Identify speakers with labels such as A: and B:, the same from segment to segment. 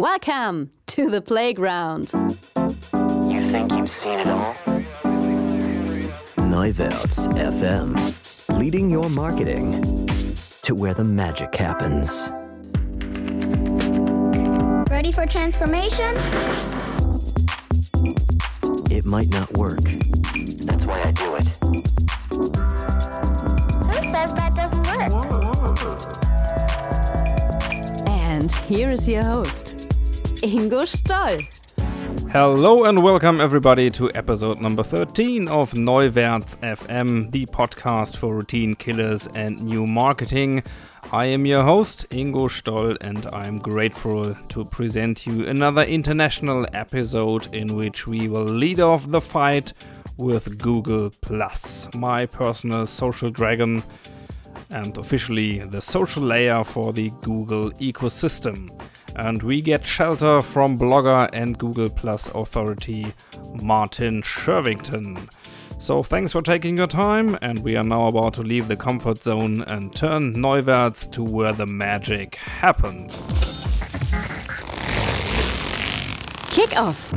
A: Welcome to the playground.
B: You think you've seen it all?
C: Neuwerts FM, leading your marketing to where the magic happens.
D: Ready for transformation?
C: It might not work.
B: That's why I do it.
D: Who says that doesn't work?
A: And here is your host, Ingo Stoll.
E: Hello and welcome everybody to episode number 13 of Neuwerts FM, the podcast for routine killers and new marketing. I am your host, Ingo Stoll, and I'm grateful to present you another international episode in which we will lead off the fight with Google Plus, my personal social dragon and officially the social layer for the Google ecosystem. And we get shelter from blogger and Google Plus authority Martin Shervington. So thanks for taking your time, and we are now about to leave the comfort zone and turn Neuwerts to where the magic happens.
A: Kick off.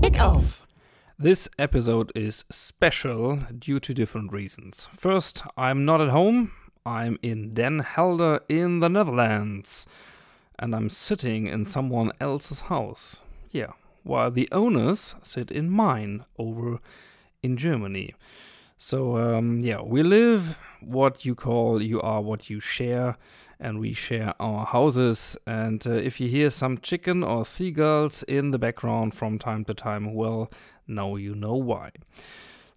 A: Kick off.
E: This episode is special due to different reasons. First, I'm not at home, I'm in Den Helder in the Netherlands, and I'm sitting in someone else's house. Yeah, while the owners sit in mine over in Germany. So, um, yeah, we live what you call you are what you share, and we share our houses. And uh, if you hear some chicken or seagulls in the background from time to time, well, now you know why.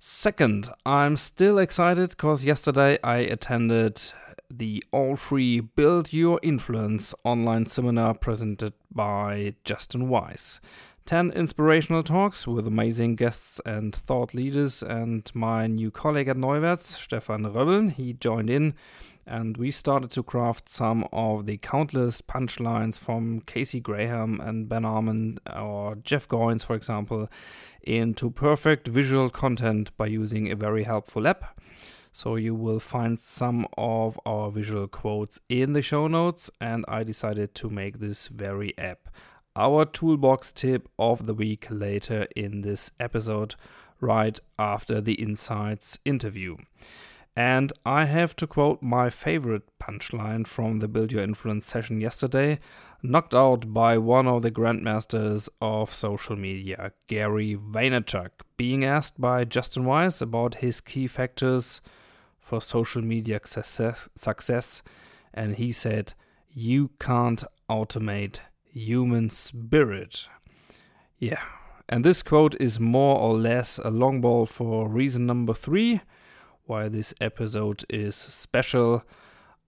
E: Second, I'm still excited because yesterday I attended the all free Build Your Influence online seminar presented by Justin Wise. 10 inspirational talks with amazing guests and thought leaders, and my new colleague at Neuwerts, Stefan Röbbeln, he joined in and we started to craft some of the countless punchlines from Casey Graham and Ben Arment or Jeff Goins, for example, into perfect visual content by using a very helpful app. So you will find some of our visual quotes in the show notes, and I decided to make this very app our toolbox tip of the week later in this episode, right after the Insights interview. And I have to quote my favorite punchline from the Build Your Influence session yesterday, knocked out by one of the grandmasters of social media, Gary Vaynerchuk, being asked by Justin Wise about his key factors for social media success, success and he said, You can't automate human spirit. Yeah, and this quote is more or less a long ball for reason number three why this episode is special.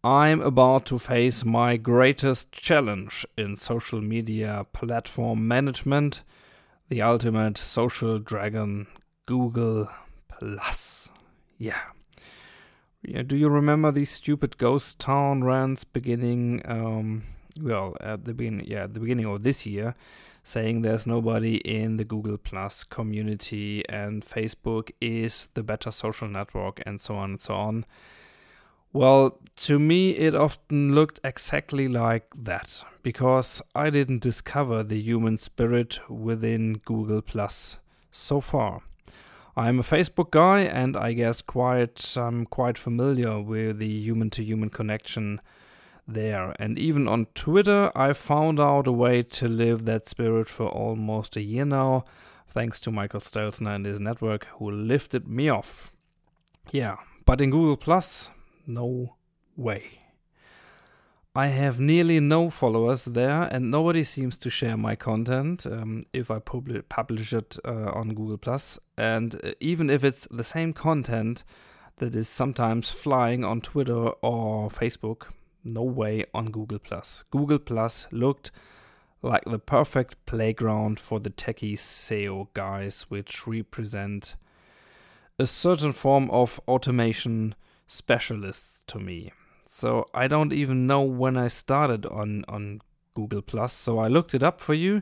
E: I'm about to face my greatest challenge in social media platform management the ultimate social dragon, Google Plus. Yeah. Yeah, do you remember these stupid ghost town rants beginning um, well at the beginning yeah at the beginning of this year saying there's nobody in the Google Plus community and Facebook is the better social network and so on and so on. Well, to me, it often looked exactly like that because I didn't discover the human spirit within Google Plus so far. I'm a Facebook guy, and I guess quite I'm quite familiar with the human-to-human connection there. And even on Twitter, I found out a way to live that spirit for almost a year now, thanks to Michael Stelzner and his network, who lifted me off. Yeah, but in Google Plus, no way. I have nearly no followers there, and nobody seems to share my content um, if I publi- publish it uh, on Google Plus. And uh, even if it's the same content that is sometimes flying on Twitter or Facebook, no way on Google Plus. Google Plus looked like the perfect playground for the techie SEO guys, which represent a certain form of automation specialists to me. So I don't even know when I started on on Google Plus. So I looked it up for you,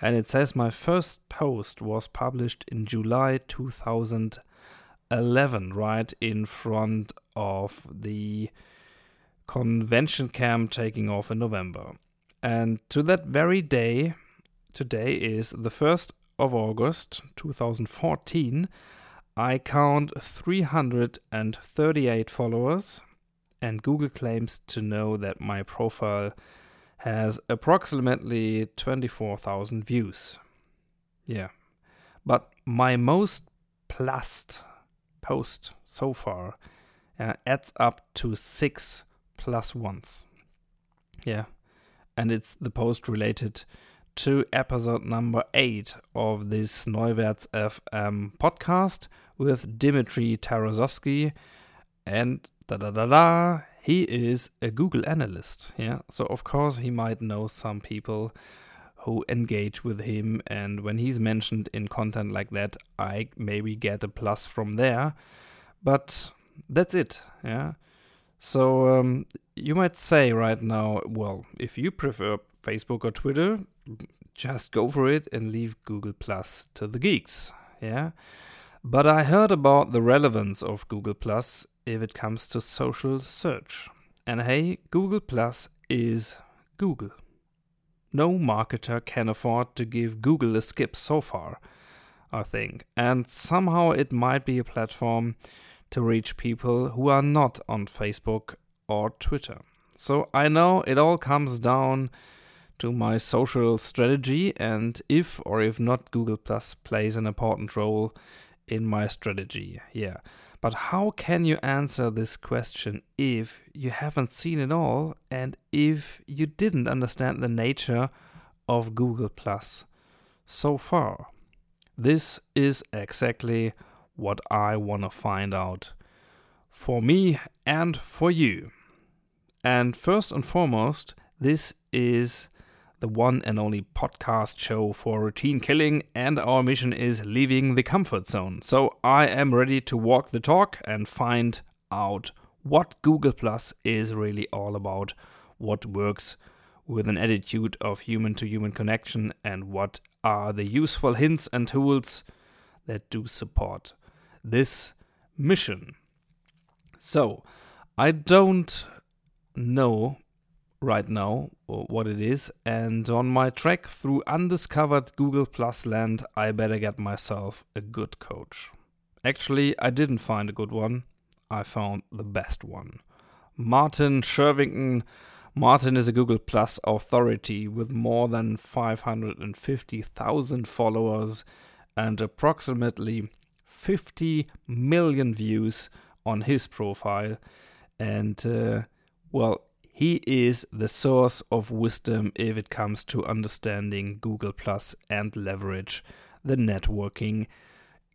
E: and it says my first post was published in July 2011, right in front of the convention camp taking off in November. And to that very day, today is the 1st of August 2014, I count 338 followers, and Google claims to know that my profile has approximately 24,000 views. Yeah. But my most plussed post so far uh, adds up to six plus ones. Yeah. And it's the post related to episode number eight of this Neuwerts FM podcast with Dimitri Tarasovsky. And da da da da, he is a Google analyst. Yeah. So, of course, he might know some people who engage with him. And when he's mentioned in content like that, I maybe get a plus from there. But that's it. Yeah. So um, you might say right now, well, if you prefer Facebook or Twitter, just go for it and leave Google Plus to the geeks. Yeah. But I heard about the relevance of Google Plus if it comes to social search. And hey, Google Plus is Google. No marketer can afford to give Google a skip so far, I think. And somehow it might be a platform to reach people who are not on Facebook or Twitter. So I know it all comes down to my social strategy and if or if not Google Plus plays an important role in my strategy. Yeah. But how can you answer this question if you haven't seen it all and if you didn't understand the nature of Google Plus so far? This is exactly what I want to find out for me and for you. And first and foremost, this is the one and only podcast show for routine killing, and our mission is leaving the comfort zone. So I am ready to walk the talk and find out what Google Plus is really all about, what works with an attitude of human to human connection, and what are the useful hints and tools that do support this mission. So, I don't know right now what it is, and on my trek through undiscovered Google Plus land, I better get myself a good coach. Actually, I didn't find a good one, I found the best one. Martin Shervington. Martin is a Google Plus authority with more than 550,000 followers and approximately 50 million views on his profile. And, uh, well, he is the source of wisdom if it comes to understanding Google Plus and leverage the networking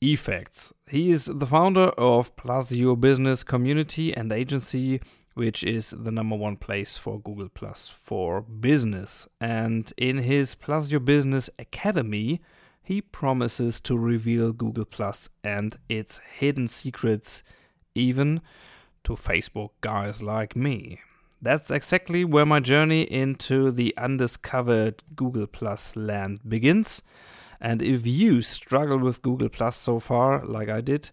E: effects. He is the founder of Plus Your Business community and agency, which is the number one place for Google Plus for business. And in his Plus Your Business Academy, he promises to reveal Google Plus and its hidden secrets, even to Facebook guys like me. That's exactly where my journey into the undiscovered Google Plus land begins. And if you struggle with Google Plus so far, like I did,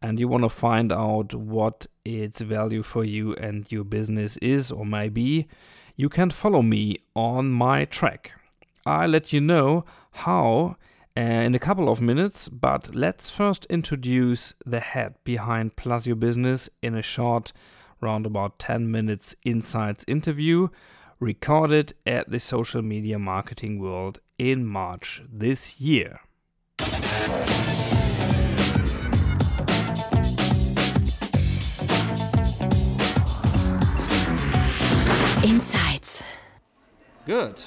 E: and you want to find out what its value for you and your business is or may be, you can follow me on my track. I let you know how uh, in a couple of minutes, but let's first introduce the head behind Plus Your Business in a short round about 10 minutes insights interview recorded at the Social Media Marketing World in March this year.
A: Insights.
E: Good.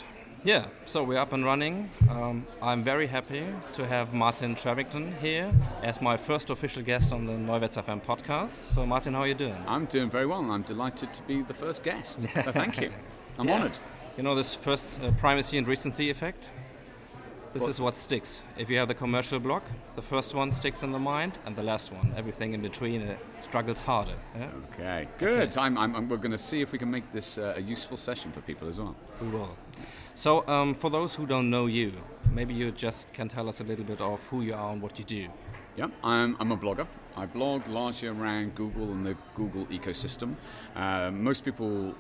E: Yeah, so we're up and running. Um, I'm very happy to have Martin Shervington here as my first official guest on the Neuwerts FM podcast. So, Martin, how are you doing?
F: I'm doing very well. I'm delighted to be the first guest. So thank you. I'm
E: Yeah.
F: honoured.
E: You know this first uh, primacy and recency effect? This
F: What?
E: is what sticks. If you have the commercial block, the first one sticks in the mind, and the last one, everything in between, uh, struggles harder. Yeah?
F: Okay, good. I'm, I'm, I'm- we're going to see if we can make this uh, a useful session for people as well.
E: We will. So, um, for those who don't know you, maybe you just can tell us a little bit of who you are and what you do.
F: Yeah, I'm, I'm a blogger. I blog largely around Google and the Google ecosystem. Uh, most people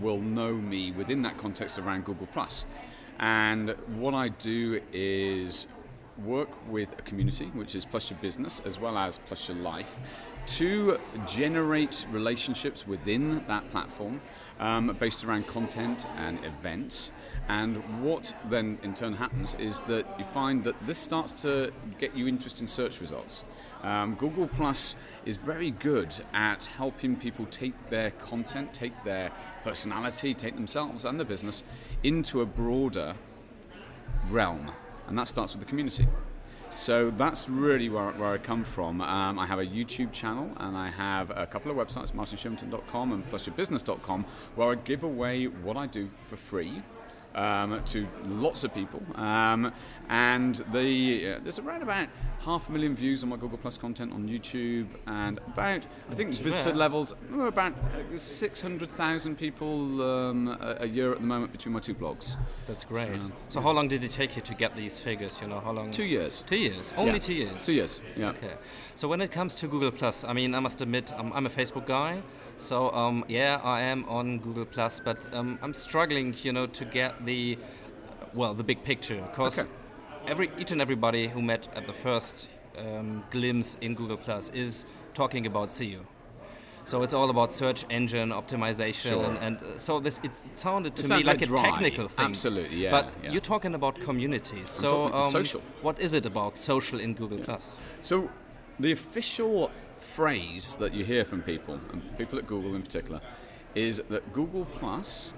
F: will know me within that context around Google Plus. And what I do is work with a community, which is Plus Your Business as well as Plus Your Life, to generate relationships within that platform um, based around content and events. And what then in turn happens is that you find that this starts to get you interest in search results. Um, Google Plus is very good at helping people take their content, take their personality, take themselves and their business into a broader realm, and that starts with the community. So that's really where, where I come from. Um, I have a YouTube channel and I have a couple of websites, martinshervington.com and plusyourbusiness.com, where I give away what I do for free um, to lots of people. Um, and the, uh, there's around about half a million views on my Google Plus content on YouTube, and about I think visitor levels are about uh, 600,000 people um, a, year at the moment between my two blogs.
G: That's great.
F: So,
G: So, how long did it take you to get these figures? You know, how long?
F: Two years.
G: Two years. Only
F: Yeah.
G: two years.
F: Two years. Yeah.
G: Okay. So when it comes to Google Plus, I mean, I must admit, I'm, I'm a Facebook guy. So um, yeah, I am on Google Plus, but um, I'm struggling, you know, to get the well, the big picture, because
F: Okay.
G: every each and everybody who met at the first um, glimpse in Google Plus is talking about SEO. So it's all about search engine optimization,
F: Sure.
G: and, and uh, so this it, it sounded to
F: It
G: me like
F: like
G: a
F: dry.
G: technical thing.
F: Absolutely, yeah,
G: But
F: yeah.
G: you're talking about communities. So um,
F: social.
G: What is it about social in Google Plus?
F: So, the official phrase that you hear from people, and people at Google in particular, is that Google Plus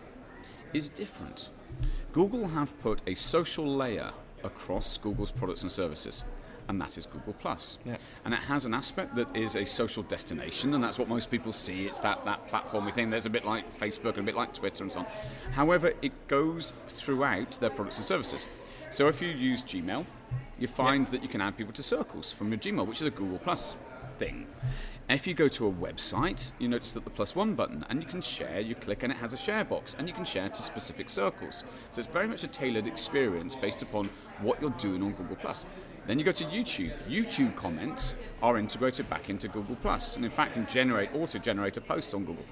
F: is different. Google have put a social layer across Google's products and services, and that is Google Plus.
G: Yeah.
F: And it has an aspect that is a social destination, and that's what most people see. It's that, that platform we think there's a bit like Facebook and a bit like Twitter and so on. However, it goes throughout their products and services. So if you use Gmail, you find that you can add people to circles from your Gmail, which is a Google Plus thing. If you go to a website, you notice that the plus one button, and you can share, you click and it has a share box, and you can share to specific circles. So it's very much a tailored experience based upon what you're doing on Google Then you go to YouTube. YouTube comments are integrated back into Google Plus, and in fact can generate auto generate a post on Google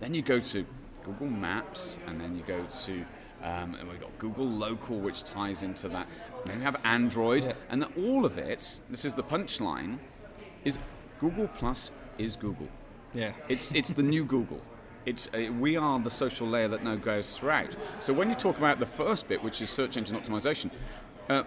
F: Then you go to Google Maps, and then you go to um, and we've got Google Local, which ties into that. Then we have Android, and all of it. This is the punchline: is Google Plus is Google.
G: Yeah.
F: It's it's the new Google. It's uh, we are the social layer that now goes throughout. So when you talk about the first bit, which is search engine optimization, uh,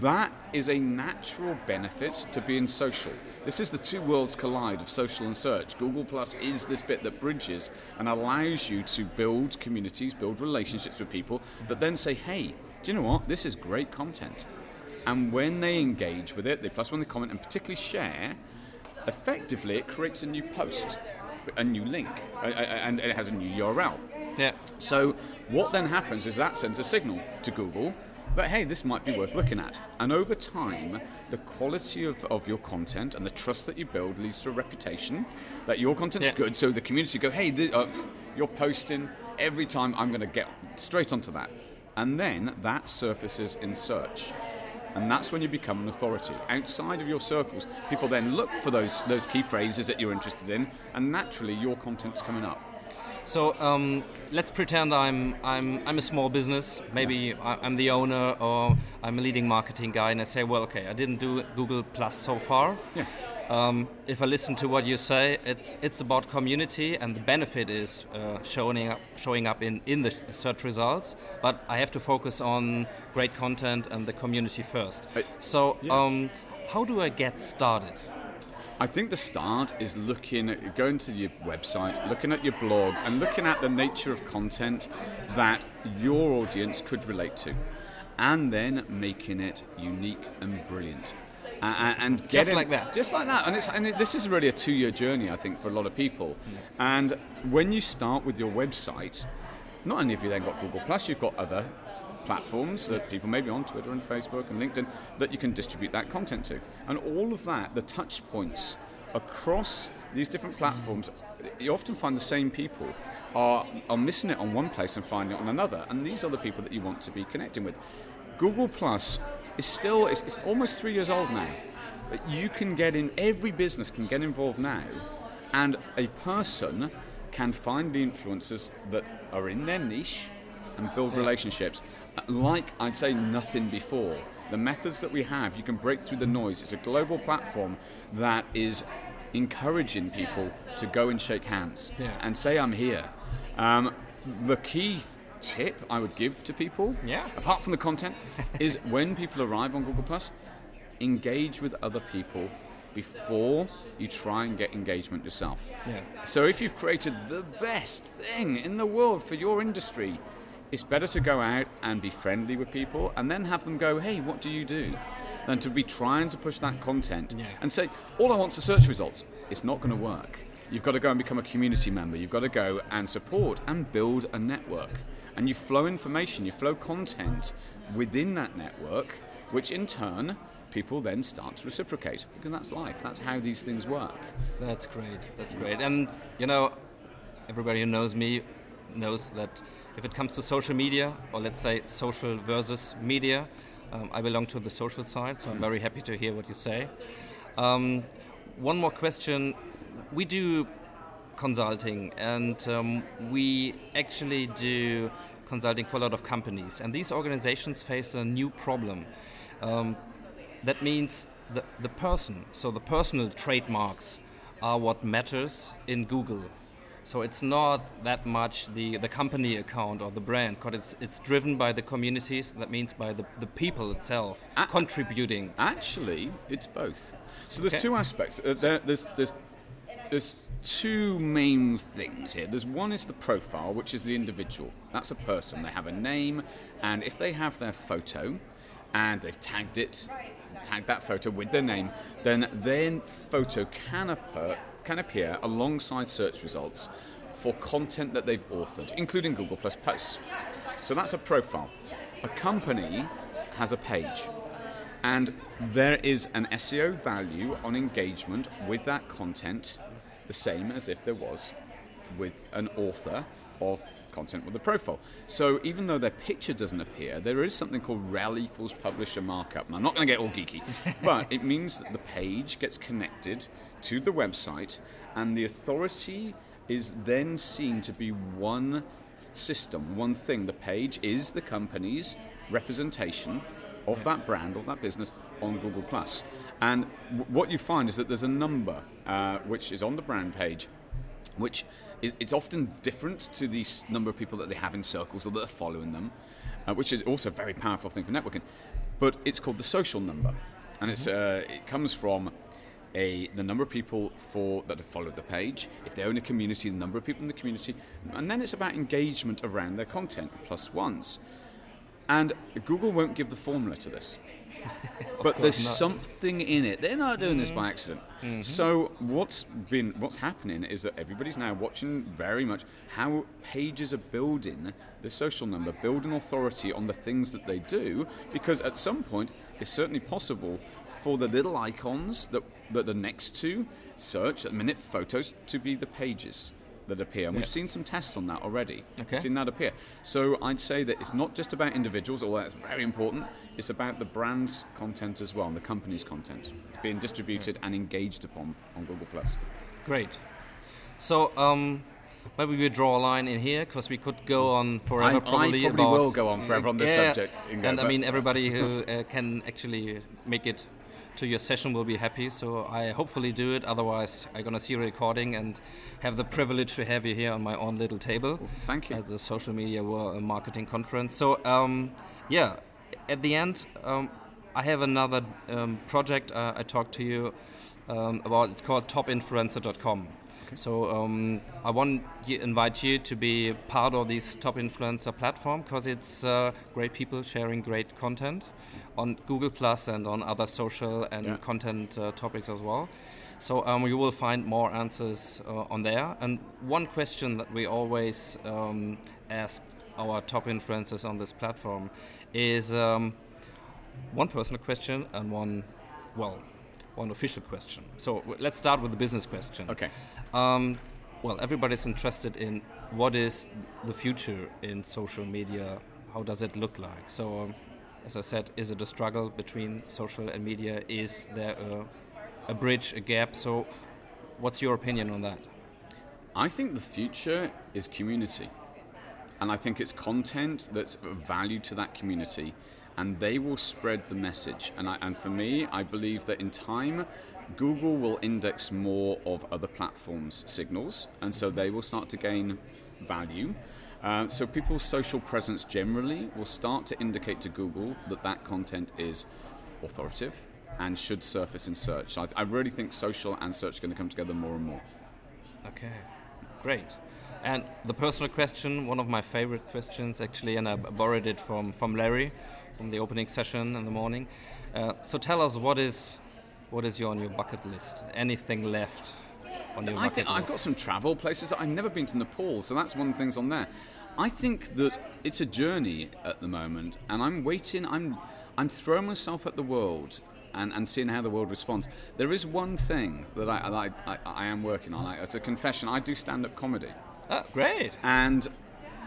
F: that is a natural benefit to being social. This is the two worlds collide of social and search. Google Plus is this bit that bridges and allows you to build communities, build relationships with people that then say, "Hey, do you know what? This is great content." And when they engage with it, they plus when they comment and particularly share, effectively it creates a new post, a new link, and it has a new URL.
G: Yeah.
F: So what then happens is that sends a signal to Google that hey, this might be worth looking at. And over time, the quality of, of your content and the trust that you build leads to a reputation that your content's
G: Yeah.
F: good. So the community go, hey, th- uh, you're posting every time. I'm going to get straight onto that, and then that surfaces in search. And that's when you become an authority. Outside of your circles, people then look for those, those key phrases that you're interested in, and naturally your content's coming up.
G: So um, let's pretend I'm I'm I'm a small business. Maybe I- I'm the owner or I'm a leading marketing guy, and I say, well, okay, I didn't do Google Plus so far.
F: Yeah.
G: Um, if I listen to what you say, it's it's about community, and the benefit is uh, showing up showing up in in the search results. But I have to focus on great content and the community first.
F: Uh,
G: so
F: yeah.
G: um, how do I get started?
F: I think the start is looking at going to your website, looking at your blog, and looking at the nature of content that your audience could relate to, and then making it unique and brilliant. A- a- and getting,
G: like that.
F: just like that. And, it's, and it, this is really a two-year journey, I think, for a lot of people. And when you start with your website, not only have you then got Google Plus, you've got other platforms that people may be on Twitter and Facebook and LinkedIn that you can distribute that content to. And all of that, the touch points across these different platforms, you often find the same people are, are missing it on one place and finding it on another. And these are the people that you want to be connecting with. Google Plus is still, it's, it's almost three years old now. You can get in, every business can get involved now, and a person can find the influencers that are in their niche and build relationships like I'd say nothing before. The methods that we have, you can break through the noise. It's a global platform that is encouraging people to go and shake hands
G: Yeah.
F: and say, I'm here. Um, the key tip I would give to people,
G: Yeah.
F: apart from the content, is when people arrive on Google Plus, engage with other people before you try and get engagement yourself.
G: Yeah.
F: So if you've created the best thing in the world for your industry, it's better to go out and be friendly with people and then have them go, hey, what do you do? Than to be trying to push that content
G: Yeah.
F: and say, all I want is search results. It's not going to work. You've got to go and become a community member. You've got to go and support and build a network. And you flow information, you flow content within that network, which in turn people then start to reciprocate because that's life. That's how these things work.
G: That's great. That's great. And you know, everybody who knows me knows that if it comes to social media, or let's say social versus media, um, I belong to the social side, so I'm very happy to hear what you say. Um, one more question: We do consulting, and um, we actually do consulting for a lot of companies, and these organizations face a new problem. Um, that means the, the person, so the personal trademarks are what matters in Google. So it's not that much the, the company account or the brand, because it's, it's driven by the communities, that means by the, the people itself
F: Ah.
G: contributing.
F: Actually, it's both. So there's
G: Okay.
F: two aspects. Uh, There, there's, there's, there's two main things here. There's one is the profile, which is the individual. That's a person. They have a name, and if they have their photo, and they've tagged it, tagged that photo with their name, then their photo can appear, can appear alongside search results for content that they've authored, including Google Plus posts. So that's a profile. A company has a page and there is an SEO value on engagement with that content, the same as if there was with an author of content with a profile. So even though their picture doesn't appear, there is something called rel equals publisher markup. And I'm not going to get all geeky, but it means that the page gets connected to the website, and the authority is then seen to be one system, one thing. The page is the company's representation of that brand or that business on Google Plus. And w- what you find is that there's a number uh, which is on the brand page, which is it's often different to the s- number of people that they have in circles or that are following them, uh, which is also a very powerful thing for networking. But it's called the social number, and it's uh, it comes from a the number of people for that have followed the page. If they own a community, the number of people in the community, and then it's about engagement around their content plus ones. And Google won't give the formula to this. but there's
G: not.
F: something in it. They're not doing this mm-hmm. by accident. Mm-hmm. So what's been what's happening is that everybody's now watching very much how pages are building the social number, building authority on the things that they do, because at some point it's certainly possible for the little icons that that are next to search at minute photos to be the pages that appear. And we've seen some tests on that already.
G: Okay.
F: We've seen that appear. So I'd say that it's not just about individuals, although that's very important. It's about the brand's content as well, and the company's content being distributed and engaged upon on Google Plus.
G: Great. So um, maybe we draw a line in here because we could go on forever.
F: I- I
G: probably
F: probably
G: about,
F: will go on forever on this
G: Yeah,
F: subject, Ingo,
G: and I mean everybody who uh, can actually make it to your session will be happy. So I hopefully do it. Otherwise, I'm gonna see a recording and have the privilege to have you here on my own little table.
F: thank you.
G: As a social media wo- uh, marketing conference. So um, yeah, at the end, um, I have another um, project uh, I talked to you um, about. It's called TopInfluencer.com. So um, I want to invite you to be part of this top influencer platform because it's uh, great people sharing great content on Google Plus and on other social and
F: Yeah.
G: content uh, topics as well. So um, you will find more answers uh, on there. And one question that we always um, ask our top influencers on this platform is um, one personal question and one, well, one official question. So let's start with the business question.
F: Okay.
G: Um, well, everybody's interested in what is the future in social media. How does it look like? So, um, as I said, is it a struggle between social and media? Is there a, a bridge, a gap? So, what's your opinion on that?
F: I think the future is community. And I think it's content that's of value to that community, and they will spread the message. And, I, and for me, I believe that in time, Google will index more of other platforms' signals, and so they will start to gain value. Uh, so people's social presence generally will start to indicate to Google that that content is authoritative and should surface in search. I, I really think social and search are going to come together more and more.
G: Okay, great. And the personal question, one of my favorite questions actually, and I borrowed it from, from Larry from the opening session in the morning. Uh, so tell us what is what is your on your bucket list? Anything left on your
F: I
G: bucket
F: think
G: list?
F: I've got some travel places. I've never been to Nepal, so that's one of the things on there. I think that it's a journey at the moment, and I'm waiting. I'm I'm throwing myself at the world and, and seeing how the world responds. There is one thing that I, that I, I, I am working on. I, it's a confession. I do stand up comedy.
G: Ah, great.
F: and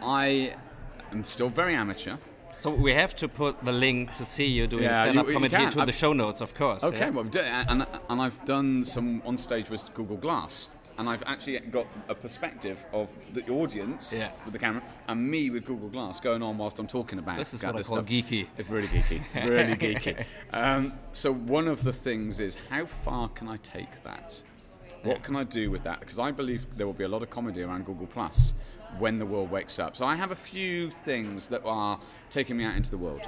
F: I am still very amateur.
G: So we have to put the link to see you doing
F: Yeah,
G: stand-up comedy
F: can.
G: to the
F: I've-
G: show notes, of course.
F: Okay,
G: yeah?
F: well, and, and I've done some on stage with Google Glass, and I've actually got a perspective of the audience
G: Yeah.
F: with the camera and me with Google Glass going on whilst I'm talking about.
G: This is what I call geeky.
F: It's really geeky, really geeky. Um, so one of the things is how far can I take that? What can I do with that? Because I believe there will be a lot of comedy around Google Plus when the world wakes up. So I have a few things that are taking me out into the world.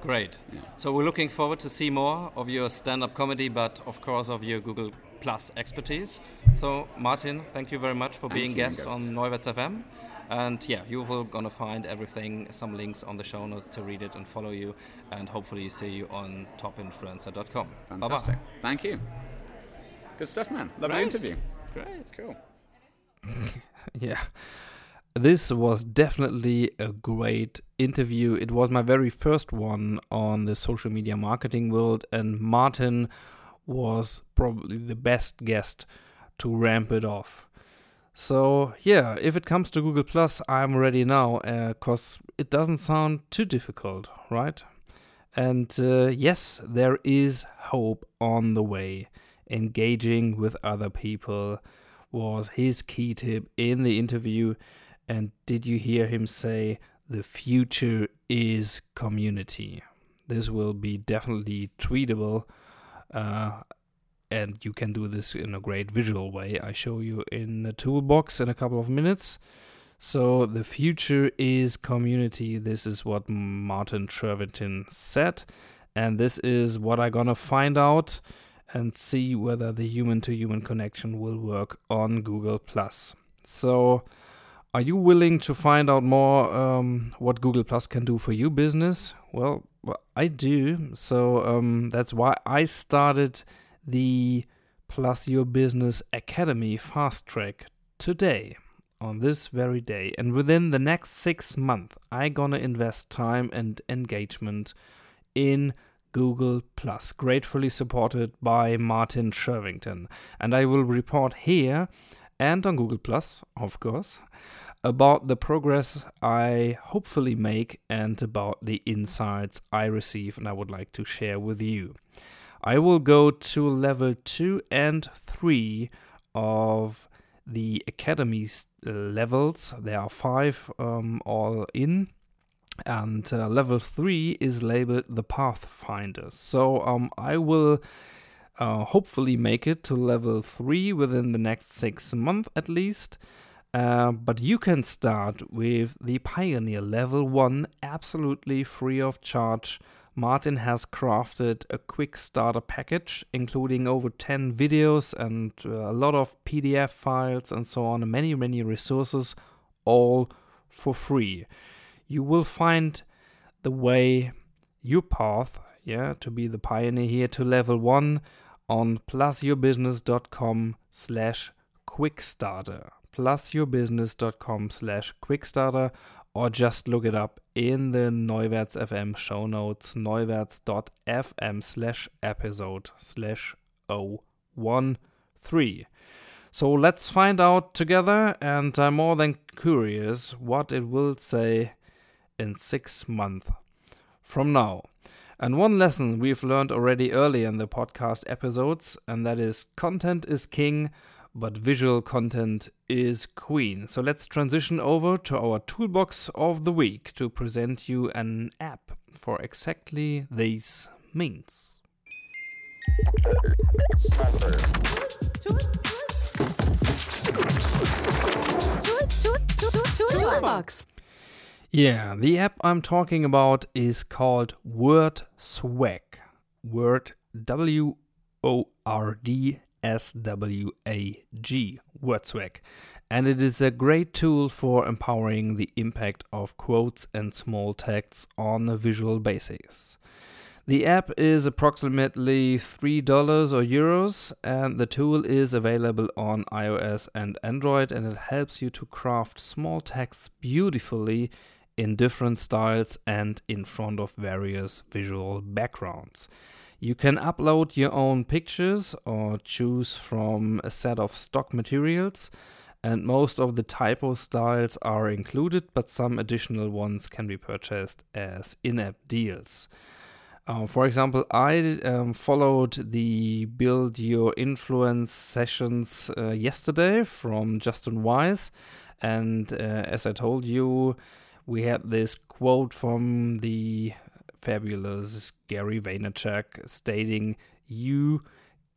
G: Great. So we're looking forward to see more of your stand-up comedy, but of course of your Google Plus expertise. So Martin, thank you very much for being
F: you,
G: guest
F: Ingo.
G: on Neuwerts FM. And yeah, you will gonna find everything, some links on the show notes to read it and follow you, and hopefully see you on topinfluencer.com. Bye-bye.
F: Fantastic. Thank you. Good stuff, man. Lovely
G: Great.
F: interview.
G: Great.
F: Cool.
E: Yeah. This was definitely a great interview. It was my very first one on the social media marketing world, and Martin was probably the best guest to ramp it off. So, yeah, if it comes to Google Plus, I'm ready now because it doesn't sound too difficult, right? And uh, yes, there is hope on the way. Engaging with other people was his key tip in the interview. And did you hear him say, the future is community? This will be definitely tweetable. Uh, and you can do this in a great visual way. I show you in the toolbox in a couple of minutes. So the future is community. This is what Martin Shervington said, and this is what I'm gonna find out and see whether the human-to-human connection will work on Google Plus. So, are you willing to find out more um, what Google Plus can do for your business? Well, I do. So um, that's why I started the Plus Your Business Academy Fast Track today, on this very day. And within the next six months, i gonna invest time and engagement in Google Plus, gratefully supported by Martin Shervington. And I will report here and on Google Plus, of course, about the progress I hopefully make and about the insights I receive and I would like to share with you. I will go to level 2 and 3 of the academy's uh, levels. There are five um, all in. And uh, level 3 is labeled the Pathfinder. So um, I will uh, hopefully make it to level 3 within the next six months at least. Uh, but you can start with the Pioneer level 1 absolutely free of charge. Martin has crafted a quick starter package including over 10 videos and uh, a lot of PDF files and so on, many, many resources, all for free. You will find the way, your path, yeah, to be the pioneer here to level 1 on plusyourbusiness.com slash quickstarter plusyourbusiness.com slash quickstarter or just look it up in the Neuwerts FM show notes, neuwerts.fm slash episode slash 013. So let's find out together, and I'm more than curious what it will say in six months from now. And one lesson we've learned already early in the podcast episodes, and that is content is king, but visual content is queen. So let's transition over to our toolbox of the week to present you an app for exactly these means.
A: Toolbox.
E: Yeah, the app I'm talking about is called Word Swag. Word W O R D S W A G. Word Swag. And it is a great tool for empowering the impact of quotes and small texts on a visual basis. The app is approximately $3 or euros, and the tool is available on iOS and Android, and it helps you to craft small texts beautifully in different styles and in front of various visual backgrounds. You can upload your own pictures or choose from a set of stock materials, and most of the typo styles are included, but some additional ones can be purchased as in app deals. Uh, for example, I um, followed the Build Your Influence sessions uh, yesterday from Justin Wise, and uh, as I told you, we had this quote from the fabulous Gary Vaynerchuk stating, You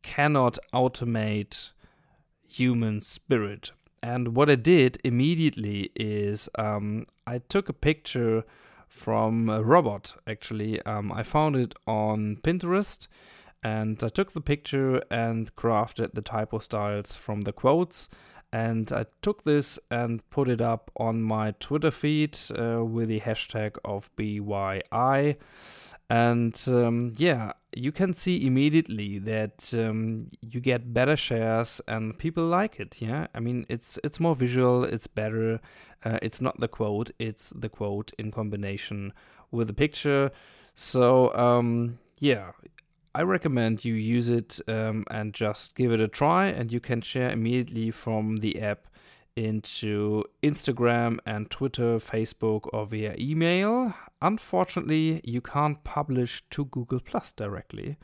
E: cannot automate human spirit. And what I did immediately is um, I took a picture from a robot, actually. Um, I found it on Pinterest and I took the picture and crafted the typo styles from the quotes and I took this and put it up on my Twitter feed uh, with the hashtag of BYI. And um, yeah, you can see immediately that um, you get better shares and people like it. Yeah, I mean it's it's more visual, it's better. Uh, it's not the quote, it's the quote in combination with the picture. So um, yeah, I recommend you use it um, and just give it a try, and you can share immediately from the app into Instagram and Twitter, Facebook, or via email. Unfortunately, you can't publish to Google Plus directly.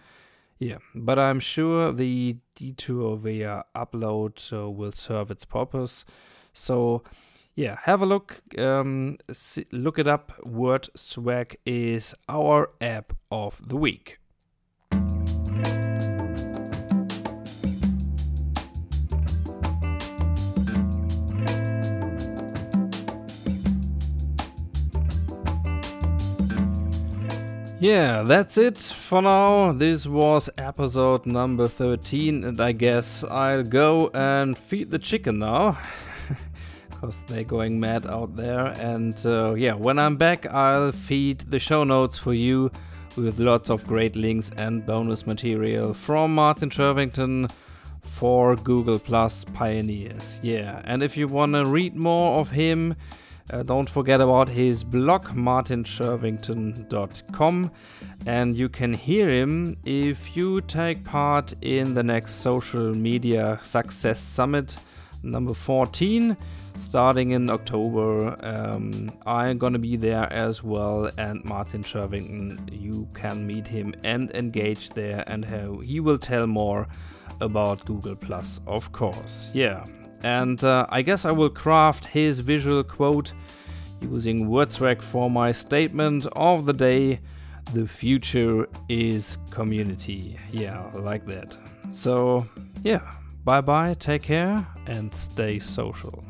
E: Yeah, but I'm sure the detour via upload uh, will serve its purpose. So, yeah, have a look. Um, see, look it up. Word Swag is our app of the week. Yeah, that's it for now. This was episode number 13, and I guess I'll go and feed the chicken now. Because they're going mad out there. And uh, yeah, when I'm back, I'll feed the show notes for you with lots of great links and bonus material from Martin Shervington for Google Plus Pioneers. Yeah, and if you want to read more of him, uh, don't forget about his blog, martinshervington.com, and you can hear him if you take part in the next Social Media Success Summit number 14 starting in October. Um, I'm gonna be there as well, and Martin Shervington, you can meet him and engage there, and he will tell more about Google Plus, of course. Yeah. And uh, I guess I will craft his visual quote using WordSwag for my statement of the day. The future is community. Yeah, like that. So, yeah, bye bye, take care, and stay social.